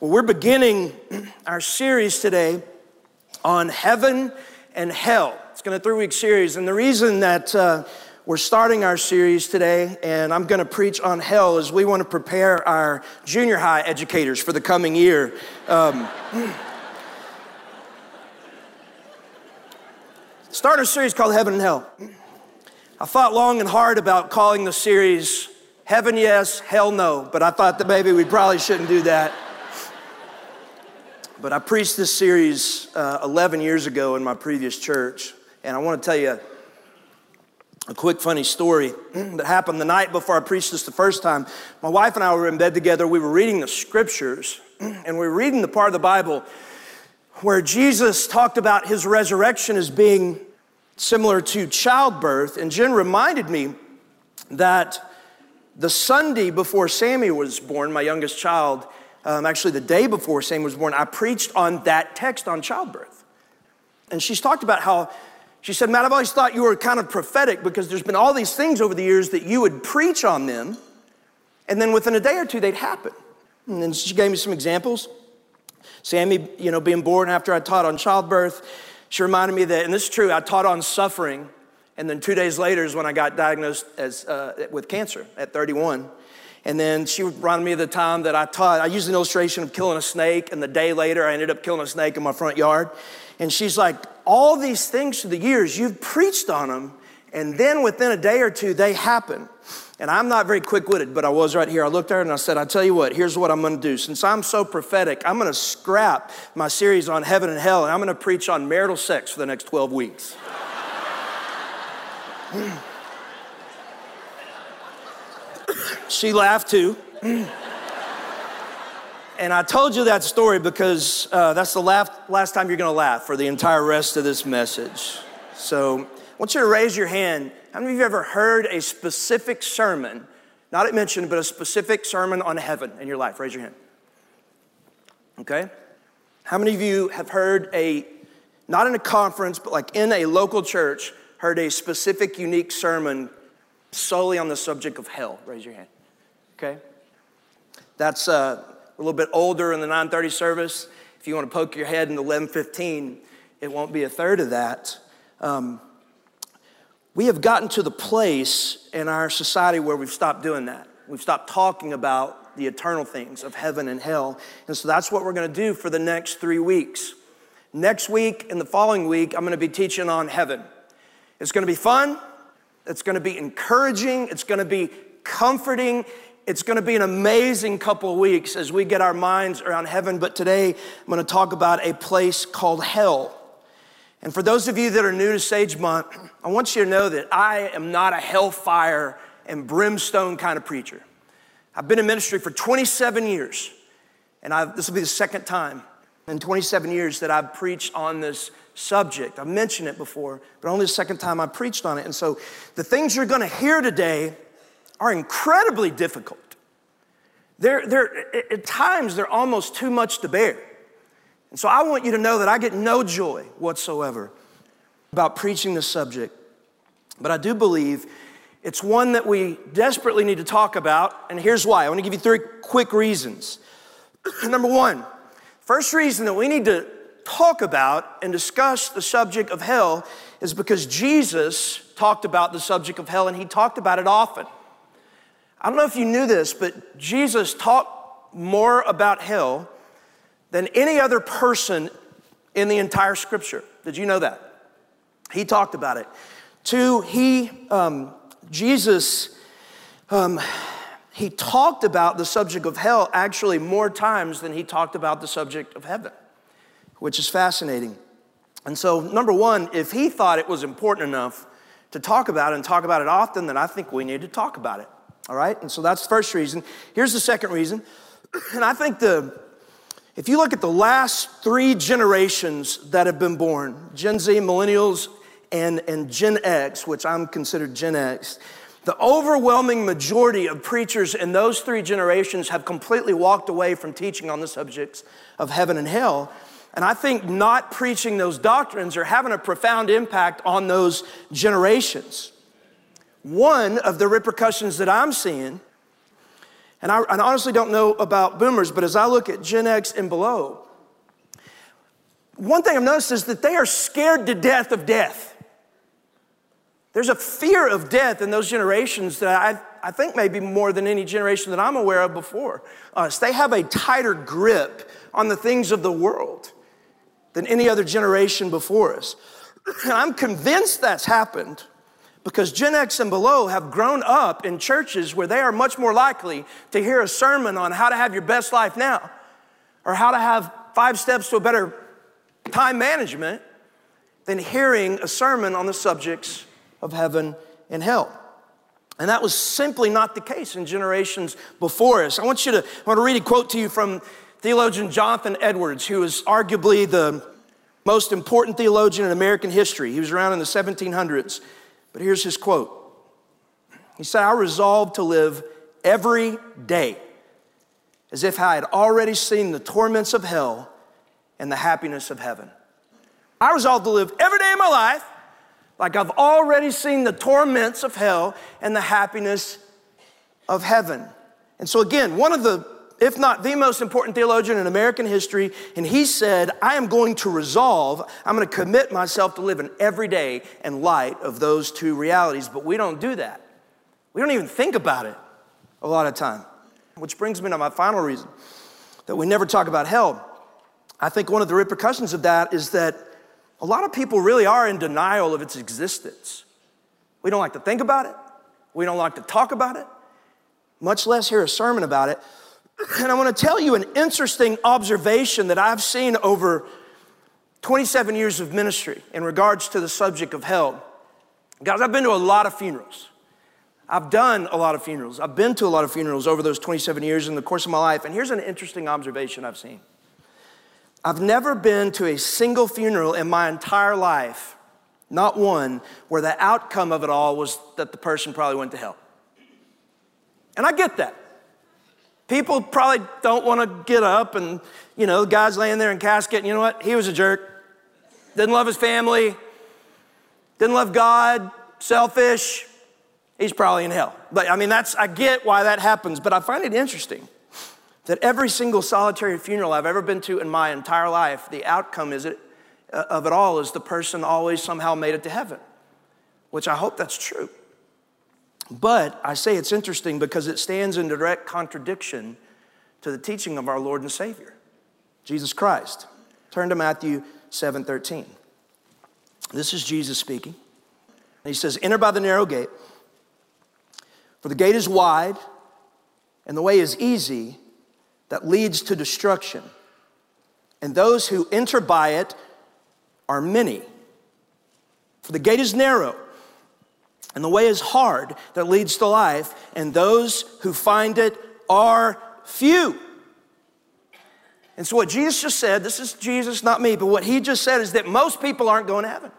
Well, we're beginning our series today on heaven and hell. It's going to three week series, and the reason that uh, we're starting our series today, and I'm going to preach on hell, is we want to prepare our junior high educators for the coming year. Um, start a series called Heaven and Hell. I thought long and hard about calling the series Heaven Yes, Hell No, but I thought that maybe we probably shouldn't do that. But I preached this series uh, 11 years ago in my previous church, and I want to tell you a quick funny story that happened the night before I preached this the first time. My wife and I were in bed together. We were reading the scriptures, and we were reading the part of the Bible where Jesus talked about his resurrection as being similar to childbirth. And Jen reminded me that the Sunday before Sammy was born, my youngest child, um, actually the day before Sam was born, I preached on that text on childbirth. And she's talked about how, she said, Matt, I've always thought you were kind of prophetic because there's been all these things over the years that you would preach on them, and then within a day or two, they'd happen. And then she gave me some examples. Sammy, you know, being born after I taught on childbirth, she reminded me that, and this is true, I taught on suffering, and then two days later is when I got diagnosed as, uh, with cancer at 31. And then she reminded me of the time that I taught, I used an illustration of killing a snake, and the day later I ended up killing a snake in my front yard. And she's like, All these things through the years, you've preached on them, and then within a day or two, they happen. And I'm not very quick witted, but I was right here. I looked at her and I said, I tell you what, here's what I'm gonna do. Since I'm so prophetic, I'm gonna scrap my series on heaven and hell, and I'm gonna preach on marital sex for the next 12 weeks. She laughed too. and I told you that story because uh, that's the last, last time you're going to laugh for the entire rest of this message. So I want you to raise your hand. How many of you have ever heard a specific sermon, not it mentioned, but a specific sermon on heaven in your life? Raise your hand. Okay? How many of you have heard a, not in a conference, but like in a local church, heard a specific, unique sermon solely on the subject of hell? Raise your hand okay? That's uh, a little bit older in the 930 service. If you want to poke your head in the 1115, it won't be a third of that. Um, we have gotten to the place in our society where we've stopped doing that. We've stopped talking about the eternal things of heaven and hell. And so that's what we're going to do for the next three weeks. Next week and the following week, I'm going to be teaching on heaven. It's going to be fun. It's going to be encouraging. It's going to be comforting. It's going to be an amazing couple of weeks as we get our minds around heaven. But today, I'm going to talk about a place called hell. And for those of you that are new to Sagemont, I want you to know that I am not a hellfire and brimstone kind of preacher. I've been in ministry for 27 years, and I've, this will be the second time in 27 years that I've preached on this subject. I've mentioned it before, but only the second time I preached on it. And so the things you're going to hear today are incredibly difficult. They're, they're, at times, they're almost too much to bear. And so I want you to know that I get no joy whatsoever about preaching this subject. But I do believe it's one that we desperately need to talk about. And here's why I want to give you three quick reasons. Number one, first reason that we need to talk about and discuss the subject of hell is because Jesus talked about the subject of hell and he talked about it often. I don't know if you knew this, but Jesus talked more about hell than any other person in the entire scripture. Did you know that? He talked about it. Two, he, um, Jesus, um, he talked about the subject of hell actually more times than he talked about the subject of heaven, which is fascinating. And so, number one, if he thought it was important enough to talk about it and talk about it often, then I think we need to talk about it. All right? And so that's the first reason. Here's the second reason. And I think the, if you look at the last three generations that have been born Gen Z, millennials, and, and Gen X, which I'm considered Gen X, the overwhelming majority of preachers in those three generations have completely walked away from teaching on the subjects of heaven and hell. And I think not preaching those doctrines are having a profound impact on those generations. One of the repercussions that I'm seeing And I, and honestly don't know about boomers, but as I look at Gen X and below, one thing I've noticed is that they are scared to death of death. There's a fear of death in those generations that I, I think maybe more than any generation that I'm aware of before us. They have a tighter grip on the things of the world than any other generation before us. And I'm convinced that's happened because Gen X and below have grown up in churches where they are much more likely to hear a sermon on how to have your best life now or how to have five steps to a better time management than hearing a sermon on the subjects of heaven and hell. And that was simply not the case in generations before us. I want you to I want to read a quote to you from theologian Jonathan Edwards, who is arguably the most important theologian in American history. He was around in the 1700s. But here's his quote He said, I resolved to live every day as if I had already seen the torments of hell and the happiness of heaven. I resolved to live every day of my life like I've already seen the torments of hell and the happiness of heaven. And so, again, one of the if not the most important theologian in American history. And he said, I am going to resolve, I'm going to commit myself to living every day in light of those two realities. But we don't do that. We don't even think about it a lot of time. Which brings me to my final reason that we never talk about hell. I think one of the repercussions of that is that a lot of people really are in denial of its existence. We don't like to think about it, we don't like to talk about it, much less hear a sermon about it. And I want to tell you an interesting observation that I've seen over 27 years of ministry in regards to the subject of hell. Guys, I've been to a lot of funerals. I've done a lot of funerals. I've been to a lot of funerals over those 27 years in the course of my life. And here's an interesting observation I've seen I've never been to a single funeral in my entire life, not one, where the outcome of it all was that the person probably went to hell. And I get that. People probably don't want to get up and, you know, the guy's laying there in casket, and you know what? He was a jerk. Didn't love his family, didn't love God, selfish. He's probably in hell. But I mean, that's, I get why that happens, but I find it interesting that every single solitary funeral I've ever been to in my entire life, the outcome is it, uh, of it all is the person always somehow made it to heaven, which I hope that's true. But I say it's interesting because it stands in direct contradiction to the teaching of our Lord and Savior, Jesus Christ. Turn to Matthew 7 13. This is Jesus speaking. And he says, Enter by the narrow gate, for the gate is wide and the way is easy that leads to destruction. And those who enter by it are many. For the gate is narrow and the way is hard that leads to life, and those who find it are few. And so, what Jesus just said, this is Jesus, not me, but what he just said is that most people aren't going to heaven.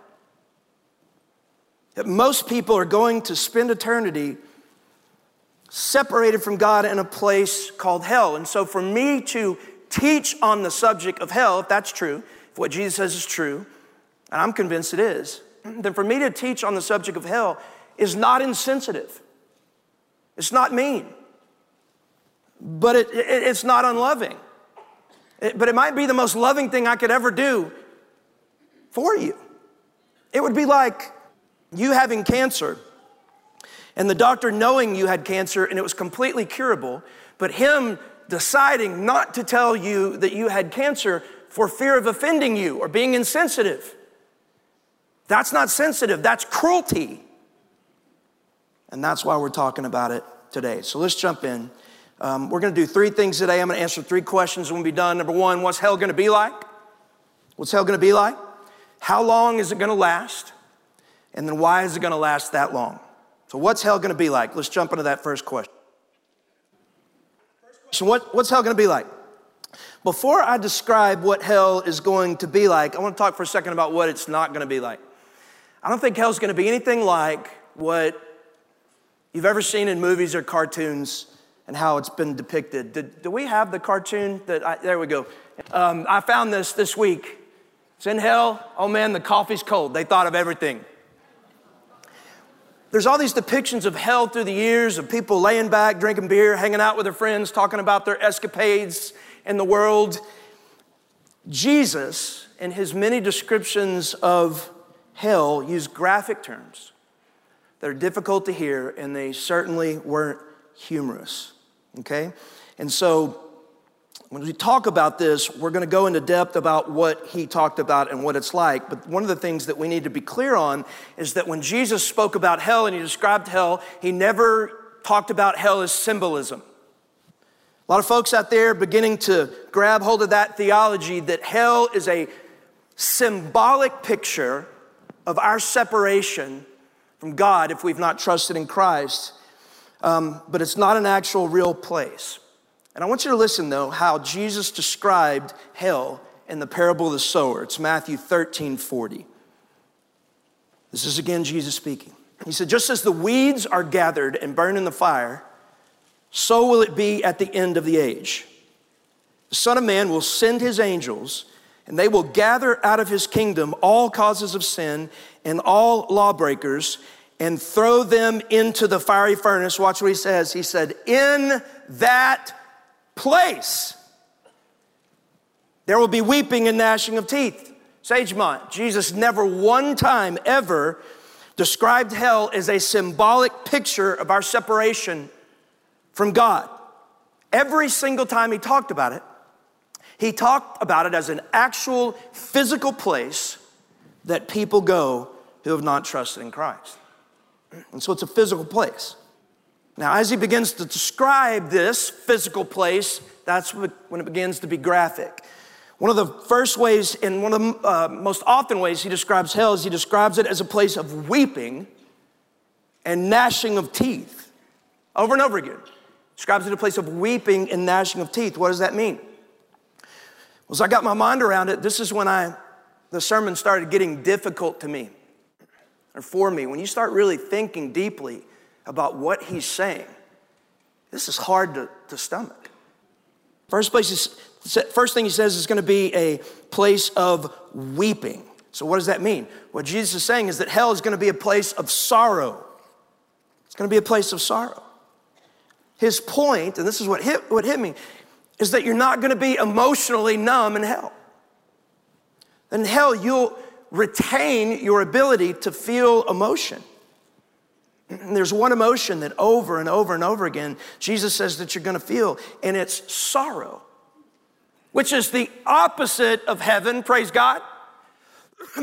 That most people are going to spend eternity separated from God in a place called hell. And so, for me to teach on the subject of hell, if that's true, if what Jesus says is true, and I'm convinced it is, then for me to teach on the subject of hell is not insensitive. It's not mean. But it, it, it's not unloving. It, but it might be the most loving thing I could ever do for you. It would be like you having cancer and the doctor knowing you had cancer and it was completely curable, but him deciding not to tell you that you had cancer for fear of offending you or being insensitive. That's not sensitive, that's cruelty. And that's why we're talking about it today. So let's jump in. Um, we're going to do three things today. I'm going to answer three questions when we be done. Number one, what's hell going to be like? What's hell going to be like? How long is it going to last? And then why is it going to last that long? So, what's hell going to be like? Let's jump into that first question. So, what, what's hell going to be like? Before I describe what hell is going to be like, I want to talk for a second about what it's not going to be like. I don't think hell's going to be anything like what you've ever seen in movies or cartoons and how it's been depicted. Did, do we have the cartoon that I, there we go. Um, I found this this week. It's in hell. Oh man, the coffee's cold. They thought of everything. there's all these depictions of hell through the years of people laying back, drinking beer, hanging out with their friends, talking about their escapades in the world. Jesus, in his many descriptions of hell, used graphic terms that are difficult to hear, and they certainly weren't humorous. Okay? And so, when we talk about this, we're going to go into depth about what he talked about and what it's like. But one of the things that we need to be clear on is that when Jesus spoke about hell and he described hell, he never talked about hell as symbolism. A lot of folks out there beginning to grab hold of that theology that hell is a symbolic picture of our separation from God if we've not trusted in Christ, um, but it's not an actual real place. And I want you to listen, though, how Jesus described hell in the parable of the sower. It's Matthew 13 40. This is again Jesus speaking. He said, Just as the weeds are gathered and burned in the fire, so will it be at the end of the age. The Son of Man will send his angels, and they will gather out of his kingdom all causes of sin and all lawbreakers and throw them into the fiery furnace. Watch what he says. He said, In that place. There will be weeping and gnashing of teeth. Sagemont, Jesus never one time ever described hell as a symbolic picture of our separation from God. Every single time he talked about it, he talked about it as an actual physical place that people go who have not trusted in Christ. And so it's a physical place. Now, as he begins to describe this physical place, that's when it begins to be graphic. One of the first ways, and one of the uh, most often ways he describes hell is he describes it as a place of weeping and gnashing of teeth. Over and over again. Describes it a place of weeping and gnashing of teeth. What does that mean? Well, as I got my mind around it, this is when I the sermon started getting difficult to me or for me. When you start really thinking deeply about what he's saying, this is hard to, to stomach. First, place is, first thing he says is going to be a place of weeping. So, what does that mean? What Jesus is saying is that hell is going to be a place of sorrow. It's going to be a place of sorrow. His point, and this is what hit, what hit me, is that you're not going to be emotionally numb in hell. In hell, you'll retain your ability to feel emotion. And there's one emotion that over and over and over again, Jesus says that you're gonna feel, and it's sorrow, which is the opposite of heaven, praise God.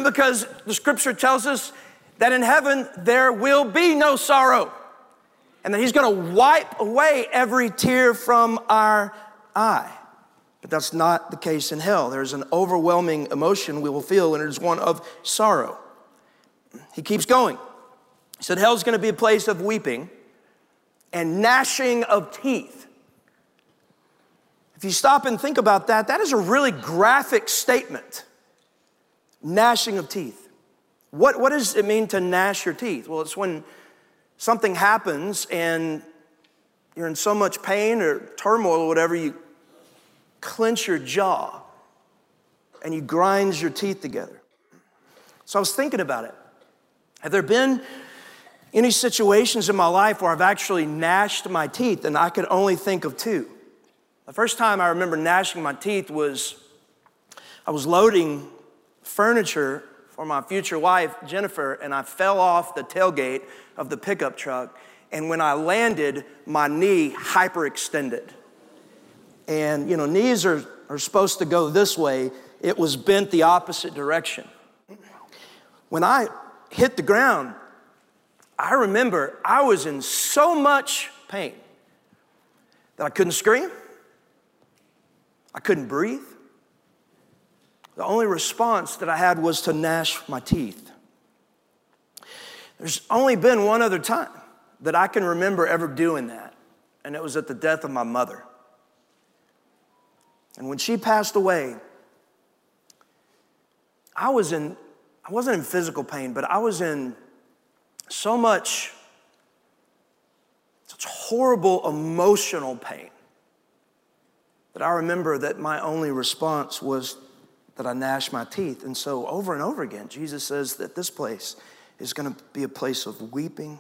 Because the scripture tells us that in heaven there will be no sorrow, and that He's gonna wipe away every tear from our eye. But that's not the case in hell. There's an overwhelming emotion we will feel, and it is one of sorrow. He keeps going. He said, Hell's gonna be a place of weeping and gnashing of teeth. If you stop and think about that, that is a really graphic statement. Gnashing of teeth. What, what does it mean to gnash your teeth? Well, it's when something happens and you're in so much pain or turmoil or whatever, you clench your jaw and you grind your teeth together. So I was thinking about it. Have there been any situations in my life where I've actually gnashed my teeth, and I could only think of two. The first time I remember gnashing my teeth was I was loading furniture for my future wife, Jennifer, and I fell off the tailgate of the pickup truck. And when I landed, my knee hyperextended. And, you know, knees are, are supposed to go this way, it was bent the opposite direction. When I hit the ground, I remember I was in so much pain that I couldn't scream, I couldn't breathe. The only response that I had was to gnash my teeth. There's only been one other time that I can remember ever doing that, and it was at the death of my mother. And when she passed away, I was in, I wasn't in physical pain, but I was in so much, such horrible emotional pain that I remember that my only response was that I gnashed my teeth. And so, over and over again, Jesus says that this place is going to be a place of weeping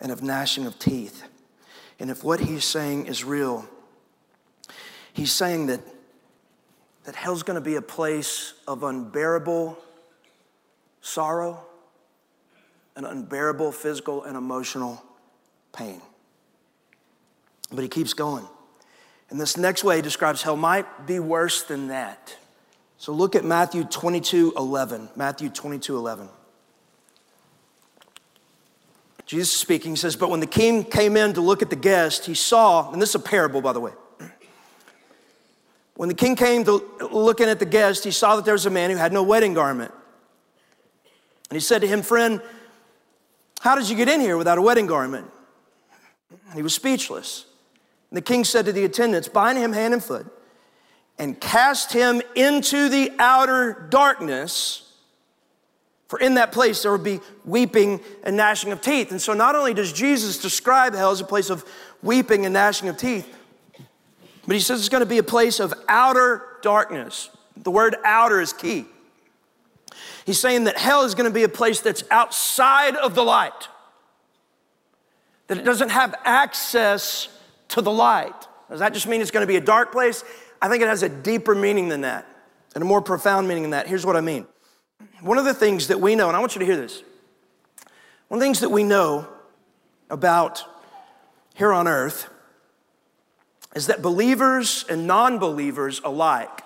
and of gnashing of teeth. And if what he's saying is real, he's saying that, that hell's gonna be a place of unbearable sorrow and unbearable physical and emotional pain. But he keeps going. And this next way he describes hell might be worse than that. So look at Matthew 22 11. Matthew 22 11. Jesus speaking says, But when the king came in to look at the guest, he saw, and this is a parable, by the way. When the king came to looking at the guest, he saw that there was a man who had no wedding garment. And he said to him, Friend, how did you get in here without a wedding garment? And he was speechless. And the king said to the attendants, Bind him hand and foot and cast him into the outer darkness. For in that place there would be weeping and gnashing of teeth. And so not only does Jesus describe hell as a place of weeping and gnashing of teeth, but he says it's going to be a place of outer darkness. The word outer is key. He's saying that hell is going to be a place that's outside of the light, that it doesn't have access to the light. Does that just mean it's going to be a dark place? I think it has a deeper meaning than that and a more profound meaning than that. Here's what I mean. One of the things that we know, and I want you to hear this, one of the things that we know about here on earth is that believers and non believers alike,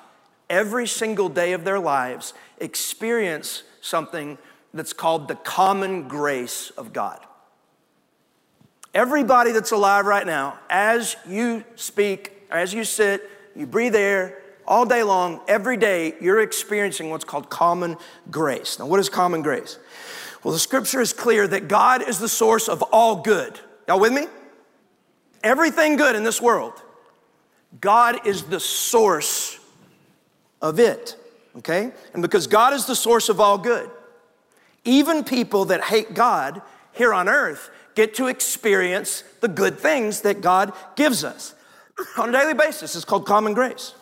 every single day of their lives, experience something that's called the common grace of God. Everybody that's alive right now, as you speak, as you sit, you breathe air all day long, every day, you're experiencing what's called common grace. Now, what is common grace? Well, the scripture is clear that God is the source of all good. Y'all with me? Everything good in this world, God is the source of it, okay? And because God is the source of all good, even people that hate God here on earth get to experience the good things that God gives us on a daily basis. It's called common grace.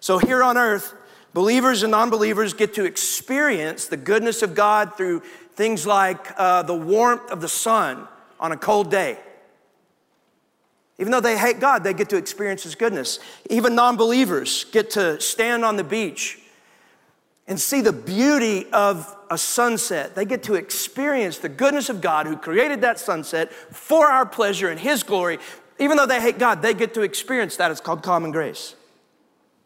So here on earth, believers and non believers get to experience the goodness of God through things like uh, the warmth of the sun on a cold day. Even though they hate God, they get to experience His goodness. Even non believers get to stand on the beach and see the beauty of a sunset. They get to experience the goodness of God who created that sunset for our pleasure and His glory. Even though they hate God, they get to experience that. It's called common grace.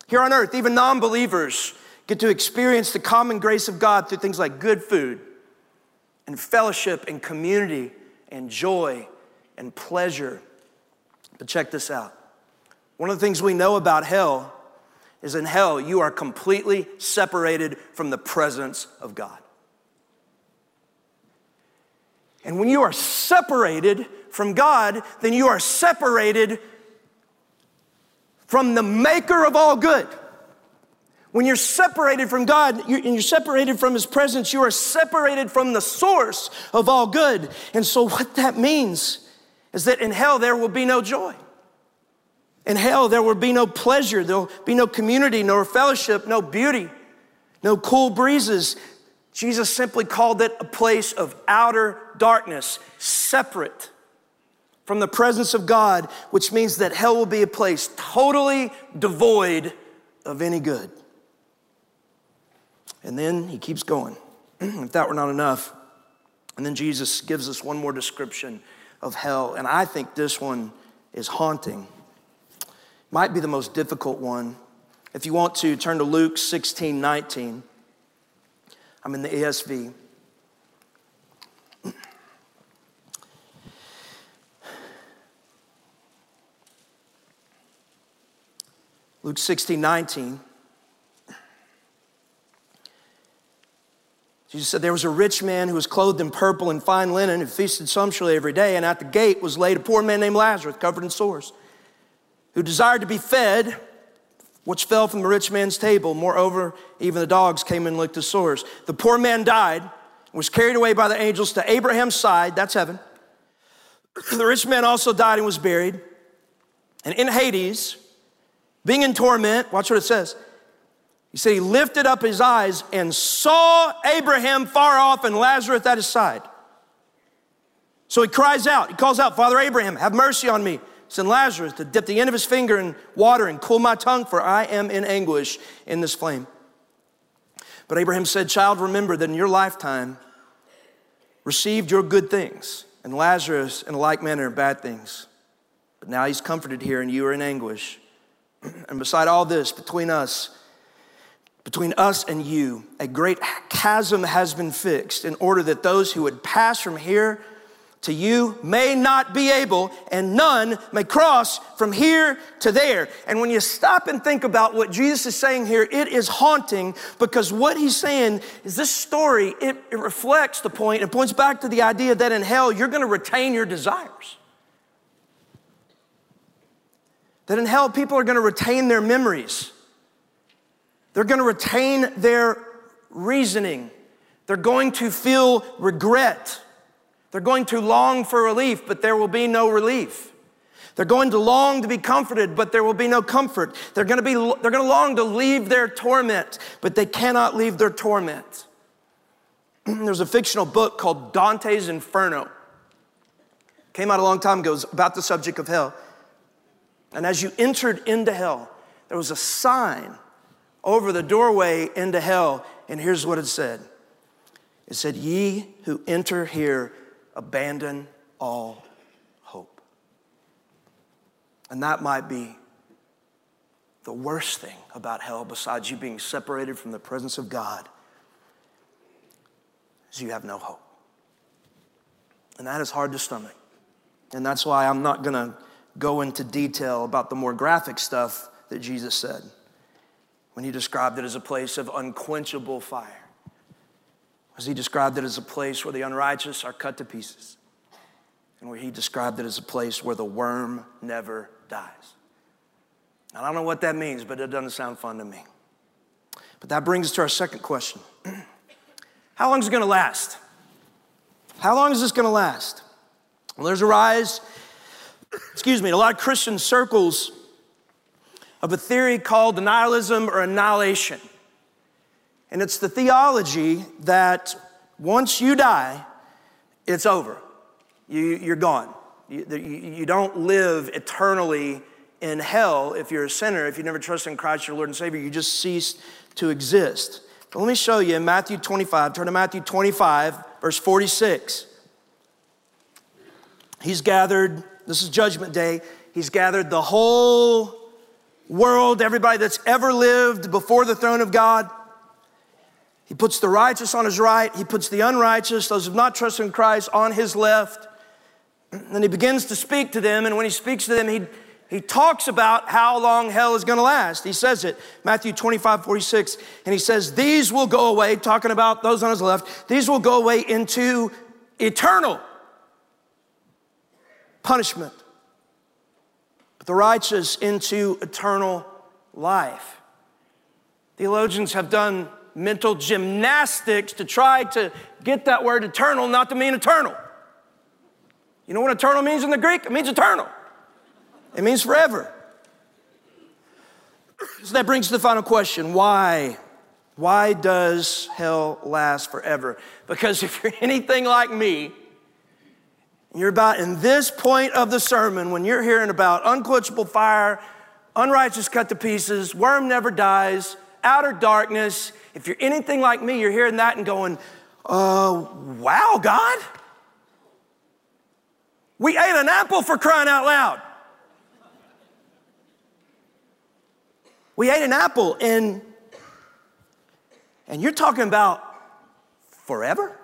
Here on earth, even non believers get to experience the common grace of God through things like good food and fellowship and community and joy and pleasure. But check this out. One of the things we know about hell is in hell, you are completely separated from the presence of God. And when you are separated from God, then you are separated from the maker of all good. When you're separated from God and you're separated from His presence, you are separated from the source of all good. And so, what that means is that in hell there will be no joy. In hell, there will be no pleasure, there'll be no community, no fellowship, no beauty, no cool breezes. Jesus simply called it a place of outer darkness, separate from the presence of God, which means that hell will be a place totally devoid of any good. And then he keeps going. if that were not enough, and then Jesus gives us one more description of hell, and I think this one is haunting might be the most difficult one. If you want to, turn to Luke 16 19. I'm in the ESV. Luke 16 19. Jesus said, There was a rich man who was clothed in purple and fine linen who feasted sumptuously every day, and at the gate was laid a poor man named Lazarus, covered in sores who desired to be fed, which fell from the rich man's table. Moreover, even the dogs came and licked his sores. The poor man died, was carried away by the angels to Abraham's side, that's heaven. The rich man also died and was buried. And in Hades, being in torment, watch what it says. He said he lifted up his eyes and saw Abraham far off and Lazarus at his side. So he cries out, he calls out, Father Abraham, have mercy on me. Send Lazarus to dip the end of his finger in water and cool my tongue, for I am in anguish in this flame. But Abraham said, Child, remember that in your lifetime received your good things, and Lazarus in like manner bad things. But now he's comforted here, and you are in anguish. and beside all this, between us, between us and you, a great chasm has been fixed in order that those who would pass from here to you may not be able, and none may cross from here to there. And when you stop and think about what Jesus is saying here, it is haunting because what he's saying is this story, it, it reflects the point, it points back to the idea that in hell, you're gonna retain your desires. That in hell, people are gonna retain their memories, they're gonna retain their reasoning, they're going to feel regret. They're going to long for relief, but there will be no relief. They're going to long to be comforted, but there will be no comfort. They're going to be they're going to long to leave their torment, but they cannot leave their torment. There's a fictional book called Dante's Inferno. Came out a long time ago. It about the subject of hell. And as you entered into hell, there was a sign over the doorway into hell, and here's what it said. It said, "Ye who enter here abandon all hope. And that might be the worst thing about hell, besides you being separated from the presence of God, is you have no hope. And that is hard to stomach. And that's why I'm not going to go into detail about the more graphic stuff that Jesus said when he described it as a place of unquenchable fire as he described it as a place where the unrighteous are cut to pieces, and where he described it as a place where the worm never dies. I don't know what that means, but it doesn't sound fun to me. But that brings us to our second question How long is it gonna last? How long is this gonna last? Well, there's a rise, excuse me, in a lot of Christian circles of a theory called denialism or annihilation. And it's the theology that once you die, it's over. You, are gone. You, you don't live eternally in hell if you're a sinner, if you never trust in Christ, your Lord and Savior. You just cease to exist. But let me show you in Matthew 25. Turn to Matthew 25, verse 46. He's gathered, this is Judgment Day, he's gathered the whole world, everybody that's ever lived before the throne of God. He puts the righteous on his right, he puts the unrighteous, those who have not trusted in Christ, on his left. And he begins to speak to them, and when he speaks to them, he, he talks about how long hell is going to last. He says it, Matthew 25, 46, and he says, These will go away, talking about those on his left, these will go away into eternal punishment, the righteous into eternal life. Theologians have done mental gymnastics to try to get that word eternal not to mean eternal. You know what eternal means in the Greek? It means eternal, it means forever. So that brings to the final question why? Why does hell last forever? Because if you're anything like me, you're about in this point of the sermon when you're hearing about unquenchable fire, unrighteous cut to pieces, worm never dies, outer darkness, if you're anything like me, you're hearing that and going, uh, wow, God. We ate an apple for crying out loud. We ate an apple and and you're talking about forever?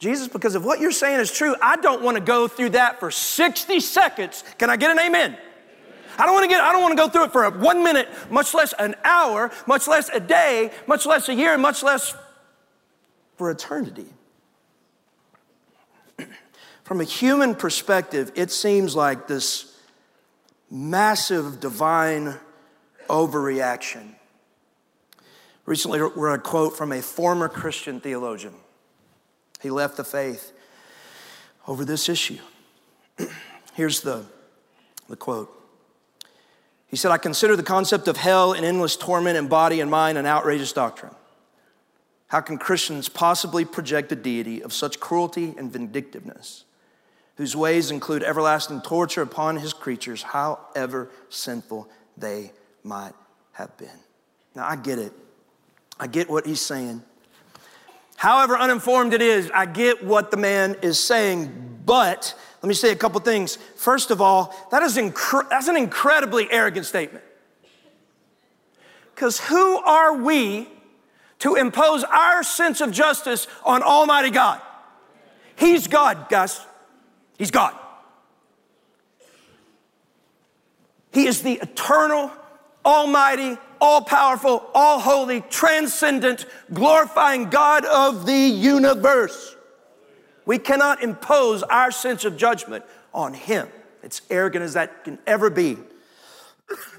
Jesus, because if what you're saying is true, I don't want to go through that for 60 seconds. Can I get an amen? I don't want to get, I don't want to go through it for one minute, much less an hour, much less a day, much less a year, much less for eternity. From a human perspective, it seems like this massive divine overreaction. Recently, read a quote from a former Christian theologian. He left the faith over this issue. Here's the, the quote he said, I consider the concept of hell and endless torment in body and mind an outrageous doctrine. How can Christians possibly project a deity of such cruelty and vindictiveness, whose ways include everlasting torture upon his creatures, however sinful they might have been? Now, I get it. I get what he's saying. However uninformed it is, I get what the man is saying, but let me say a couple things. First of all, that is incre- that's an incredibly arrogant statement. Because who are we to impose our sense of justice on Almighty God? He's God, guys. He's God. He is the eternal, almighty, all powerful, all holy, transcendent, glorifying God of the universe. We cannot impose our sense of judgment on Him. It's arrogant as that can ever be.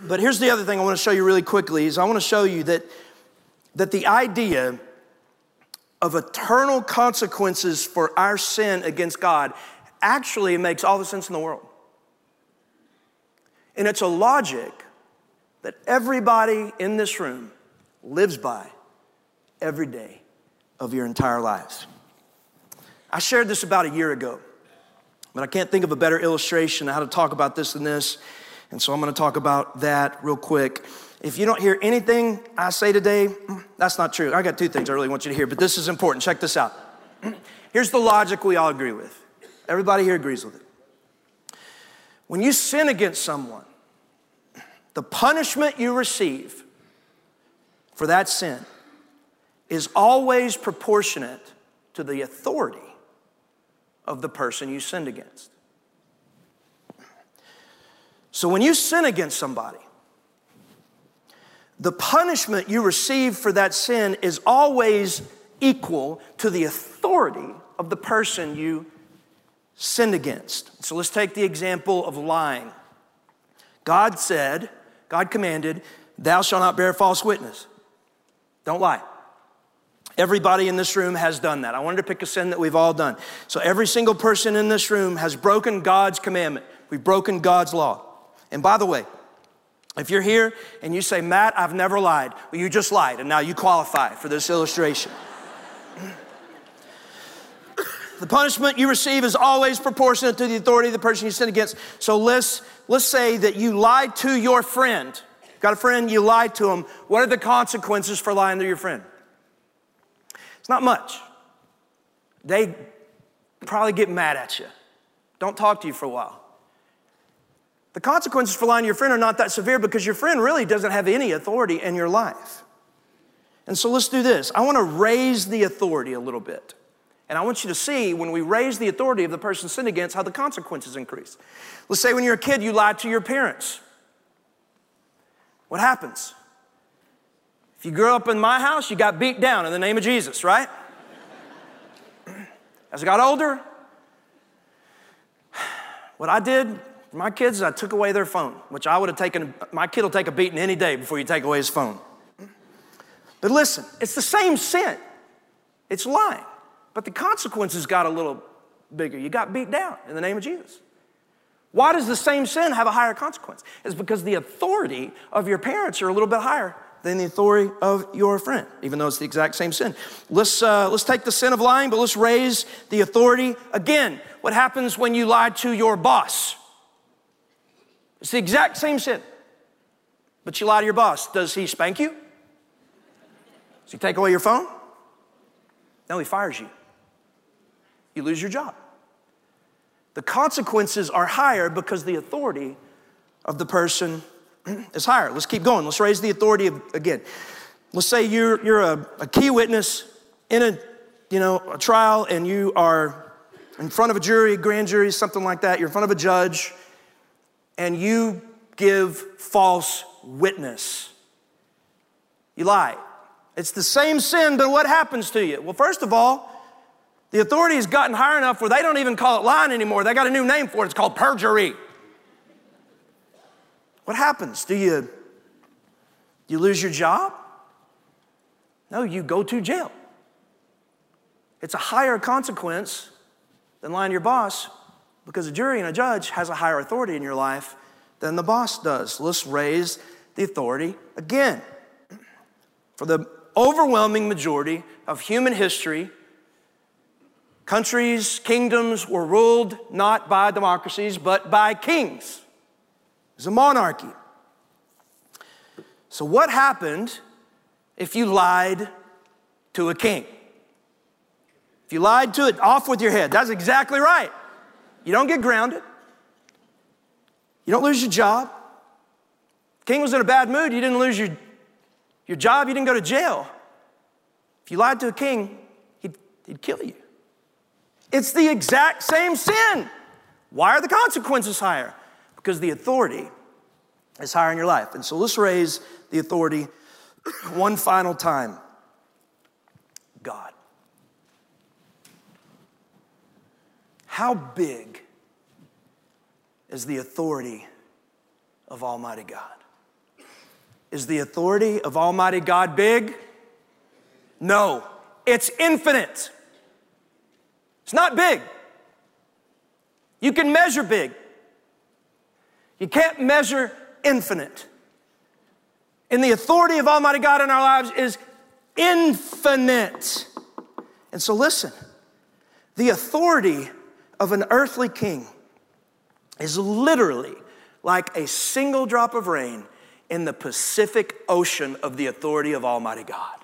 But here's the other thing I want to show you really quickly is I want to show you that, that the idea of eternal consequences for our sin against God actually makes all the sense in the world. And it's a logic that everybody in this room lives by every day of your entire lives. I shared this about a year ago, but I can't think of a better illustration of how to talk about this than this. And so I'm going to talk about that real quick. If you don't hear anything I say today, that's not true. I got two things I really want you to hear, but this is important. Check this out. Here's the logic we all agree with. Everybody here agrees with it. When you sin against someone, the punishment you receive for that sin is always proportionate to the authority of the person you sinned against. So when you sin against somebody, the punishment you receive for that sin is always equal to the authority of the person you sinned against. So let's take the example of lying. God said, God commanded, Thou shalt not bear false witness. Don't lie. Everybody in this room has done that. I wanted to pick a sin that we've all done. So every single person in this room has broken God's commandment. We've broken God's law. And by the way, if you're here and you say, Matt, I've never lied, well, you just lied, and now you qualify for this illustration. The punishment you receive is always proportionate to the authority of the person you sin against. So let's let's say that you lied to your friend. Got a friend, you lied to him. What are the consequences for lying to your friend? It's not much. They probably get mad at you, don't talk to you for a while. The consequences for lying to your friend are not that severe because your friend really doesn't have any authority in your life. And so let's do this. I want to raise the authority a little bit. And I want you to see when we raise the authority of the person sinned against, how the consequences increase. Let's say when you're a kid, you lied to your parents. What happens? If you grew up in my house, you got beat down in the name of Jesus, right? As I got older, what I did for my kids is I took away their phone, which I would have taken, my kid will take a beating any day before you take away his phone. But listen, it's the same sin. It's lying. But the consequences got a little bigger. You got beat down in the name of Jesus. Why does the same sin have a higher consequence? It's because the authority of your parents are a little bit higher than the authority of your friend, even though it's the exact same sin. Let's, uh, let's take the sin of lying, but let's raise the authority. Again, what happens when you lie to your boss? It's the exact same sin. But you lie to your boss. Does he spank you? Does he take away your phone? No, he fires you. You lose your job. The consequences are higher because the authority of the person is higher. Let's keep going. Let's raise the authority of, again. Let's say you're, you're a, a key witness in a, you know, a trial and you are in front of a jury, grand jury, something like that. You're in front of a judge and you give false witness. You lie. It's the same sin, but what happens to you? Well, first of all, the authority has gotten high enough where they don't even call it lying anymore. They got a new name for it. It's called perjury. What happens? Do you, you lose your job? No, you go to jail. It's a higher consequence than lying to your boss because a jury and a judge has a higher authority in your life than the boss does. Let's raise the authority again. For the overwhelming majority of human history, countries, kingdoms were ruled not by democracies, but by kings. It was a monarchy. So, what happened if you lied to a king? If you lied to it, off with your head. That's exactly right. You don't get grounded. You don't lose your job. King was in a bad mood. You didn't lose your, your job. You didn't go to jail. If you lied to a king, he'd, he'd kill you. It's the exact same sin. Why are the consequences higher? Because the authority is higher in your life. And so let's raise the authority one final time God. How big is the authority of Almighty God? Is the authority of Almighty God big? No, it's infinite. It's not big. You can measure big, you can't measure infinite. And the authority of Almighty God in our lives is infinite. And so, listen the authority of an earthly king is literally like a single drop of rain in the Pacific Ocean of the authority of Almighty God.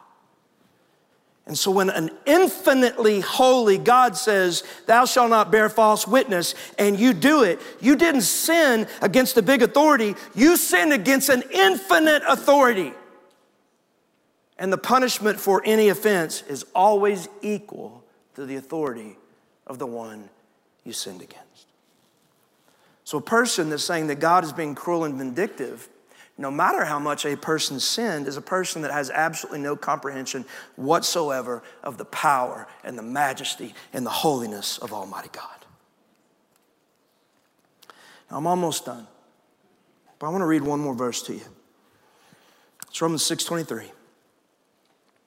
And so, when an infinitely holy God says, Thou shalt not bear false witness, and you do it, you didn't sin against a big authority, you sinned against an infinite authority. And the punishment for any offense is always equal to the authority of the one you sinned against. So, a person that's saying that God is being cruel and vindictive, no matter how much a person sinned, is a person that has absolutely no comprehension whatsoever of the power and the majesty and the holiness of Almighty God. Now, I'm almost done, but I want to read one more verse to you. It's Romans 6:23.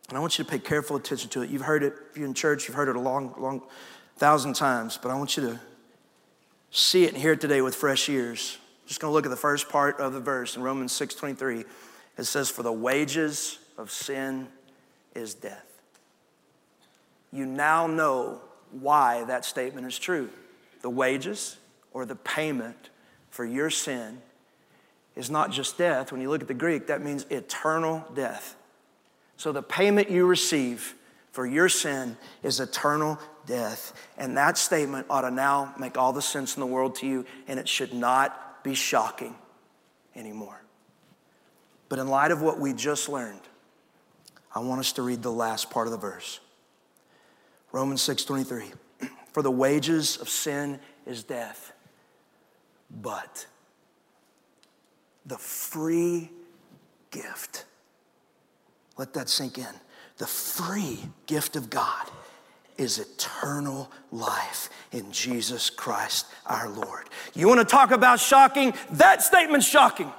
And I want you to pay careful attention to it. You've heard it, if you're in church, you've heard it a long, long, thousand times, but I want you to see it and hear it today with fresh ears. Just going to look at the first part of the verse in Romans 6:23. It says, "For the wages of sin is death." You now know why that statement is true. The wages or the payment for your sin is not just death. When you look at the Greek, that means eternal death. So the payment you receive for your sin is eternal death. And that statement ought to now make all the sense in the world to you, and it should not be shocking anymore. But in light of what we just learned, I want us to read the last part of the verse. Romans 6:23. For the wages of sin is death, but the free gift. Let that sink in the free gift of God is eternal life in Jesus Christ our Lord. You want to talk about shocking? That statement's shocking.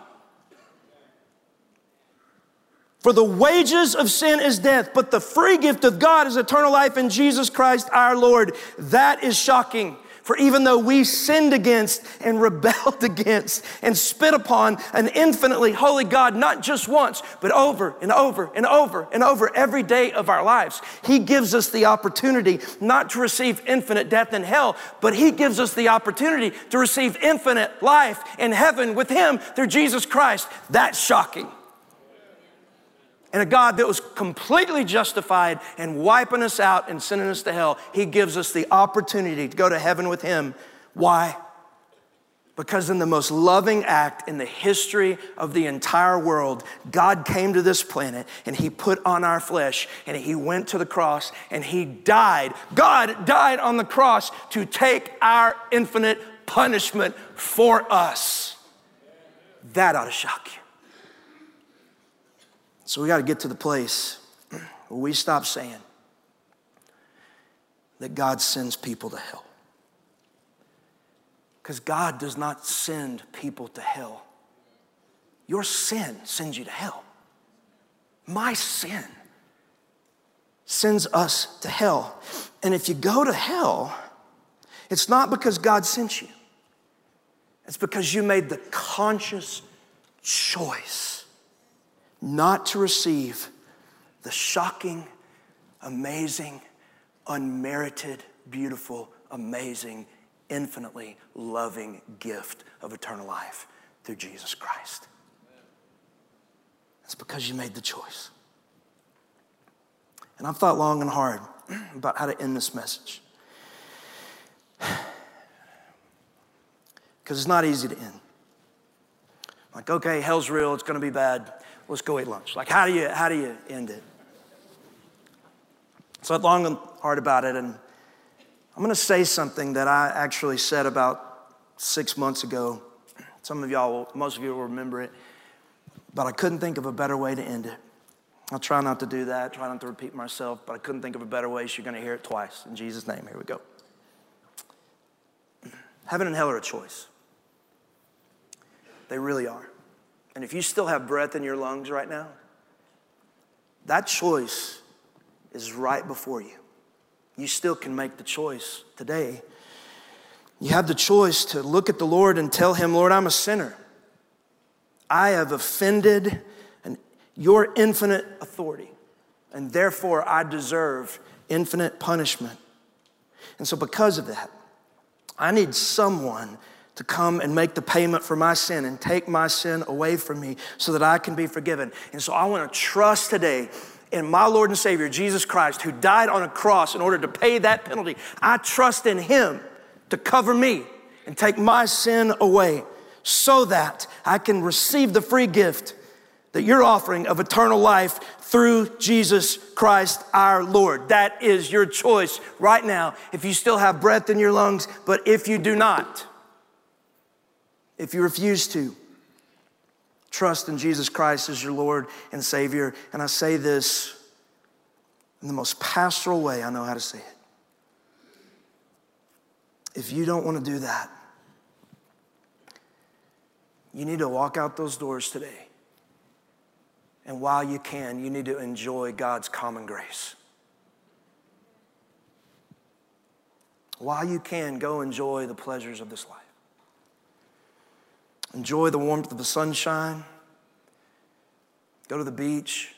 For the wages of sin is death, but the free gift of God is eternal life in Jesus Christ our Lord. That is shocking. For even though we sinned against and rebelled against and spit upon an infinitely holy God, not just once, but over and over and over and over every day of our lives, He gives us the opportunity not to receive infinite death in hell, but He gives us the opportunity to receive infinite life in heaven with Him through Jesus Christ. That's shocking and a God that was completely justified and wiping us out and sending us to hell, He gives us the opportunity to go to heaven with Him. Why? Because in the most loving act in the history of the entire world, God came to this planet and He put on our flesh and He went to the cross and He died. God died on the cross to take our infinite punishment for us. That ought to shock you. So we got to get to the place where we stop saying that God sends people to hell. Because God does not send people to hell. Your sin sends you to hell. My sin sends us to hell. And if you go to hell, it's not because God sent you, it's because you made the conscious choice not to receive the shocking, amazing, unmerited, beautiful, amazing, infinitely loving gift of eternal life through Jesus Christ. It's because you made the choice. And I've thought long and hard about how to end this message. Because it's not easy to end. Like, okay, hell's real, it's gonna be bad. Let's go eat lunch. Like, how do you how do you end it? So I thought long and hard about it, and I'm gonna say something that I actually said about six months ago. Some of y'all, most of you will remember it, but I couldn't think of a better way to end it. I'll try not to do that, try not to repeat myself, but I couldn't think of a better way, so you're gonna hear it twice. In Jesus' name, here we go. Heaven and hell are a choice. They really are. And if you still have breath in your lungs right now, that choice is right before you. You still can make the choice today. You have the choice to look at the Lord and tell Him, Lord, I'm a sinner. I have offended your infinite authority, and therefore I deserve infinite punishment. And so, because of that, I need someone to come and make the payment for my sin and take my sin away from me so that I can be forgiven. And so I want to trust today in my Lord and Savior, Jesus Christ, who died on a cross in order to pay that penalty. I trust in Him to cover me and take my sin away so that I can receive the free gift that you're offering of eternal life through Jesus Christ our Lord. That is your choice right now if you still have breath in your lungs, but if you do not, if you refuse to trust in Jesus Christ as your Lord and Savior, and I say this in the most pastoral way I know how to say it. If you don't want to do that, you need to walk out those doors today. And while you can, you need to enjoy God's common grace. While you can, go enjoy the pleasures of this life. Enjoy the warmth of the sunshine. Go to the beach.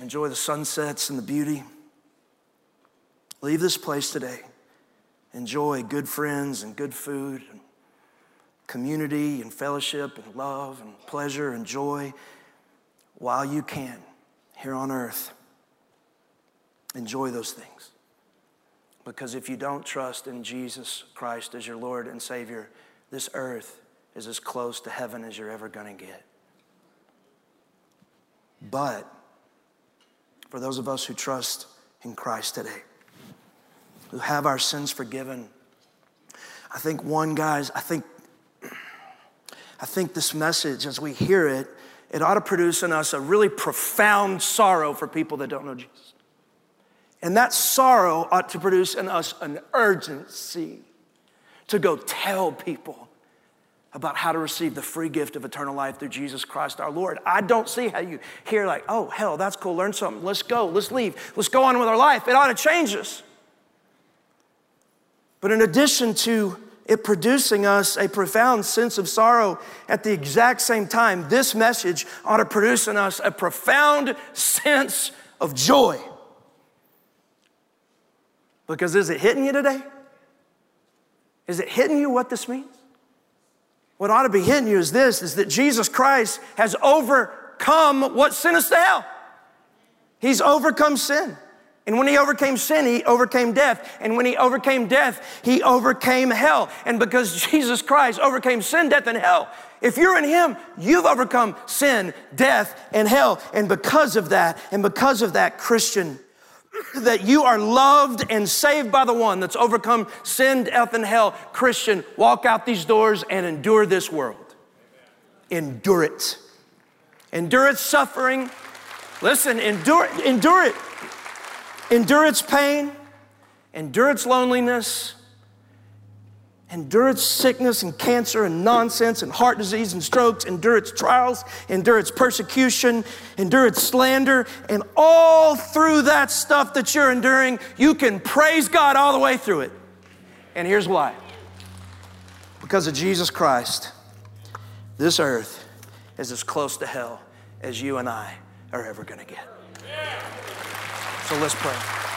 Enjoy the sunsets and the beauty. Leave this place today. Enjoy good friends and good food, and community and fellowship and love and pleasure and joy while you can here on earth. Enjoy those things. Because if you don't trust in Jesus Christ as your Lord and Savior, this earth is as close to heaven as you're ever going to get. But for those of us who trust in Christ today, who have our sins forgiven, I think one, guys, I think, I think this message, as we hear it, it ought to produce in us a really profound sorrow for people that don't know Jesus. And that sorrow ought to produce in us an urgency to go tell people about how to receive the free gift of eternal life through Jesus Christ our Lord. I don't see how you hear, like, oh, hell, that's cool, learn something, let's go, let's leave, let's go on with our life. It ought to change us. But in addition to it producing us a profound sense of sorrow at the exact same time, this message ought to produce in us a profound sense of joy. Because is it hitting you today? Is it hitting you what this means? What ought to be hitting you is this is that Jesus Christ has overcome what sent us to hell. He's overcome sin. And when he overcame sin, he overcame death. And when he overcame death, he overcame hell. And because Jesus Christ overcame sin, death, and hell, if you're in him, you've overcome sin, death, and hell. And because of that, and because of that, Christian, that you are loved and saved by the one that's overcome sin, death, and hell. Christian, walk out these doors and endure this world. Endure it. Endure its suffering. Listen, endure, endure it. Endure its pain. Endure its loneliness endure its sickness and cancer and nonsense and heart disease and strokes, endure its trials, endure its persecution, endure its slander, and all through that stuff that you're enduring, you can praise God all the way through it. And here's why because of Jesus Christ, this earth is as close to hell as you and I are ever gonna get. So let's pray.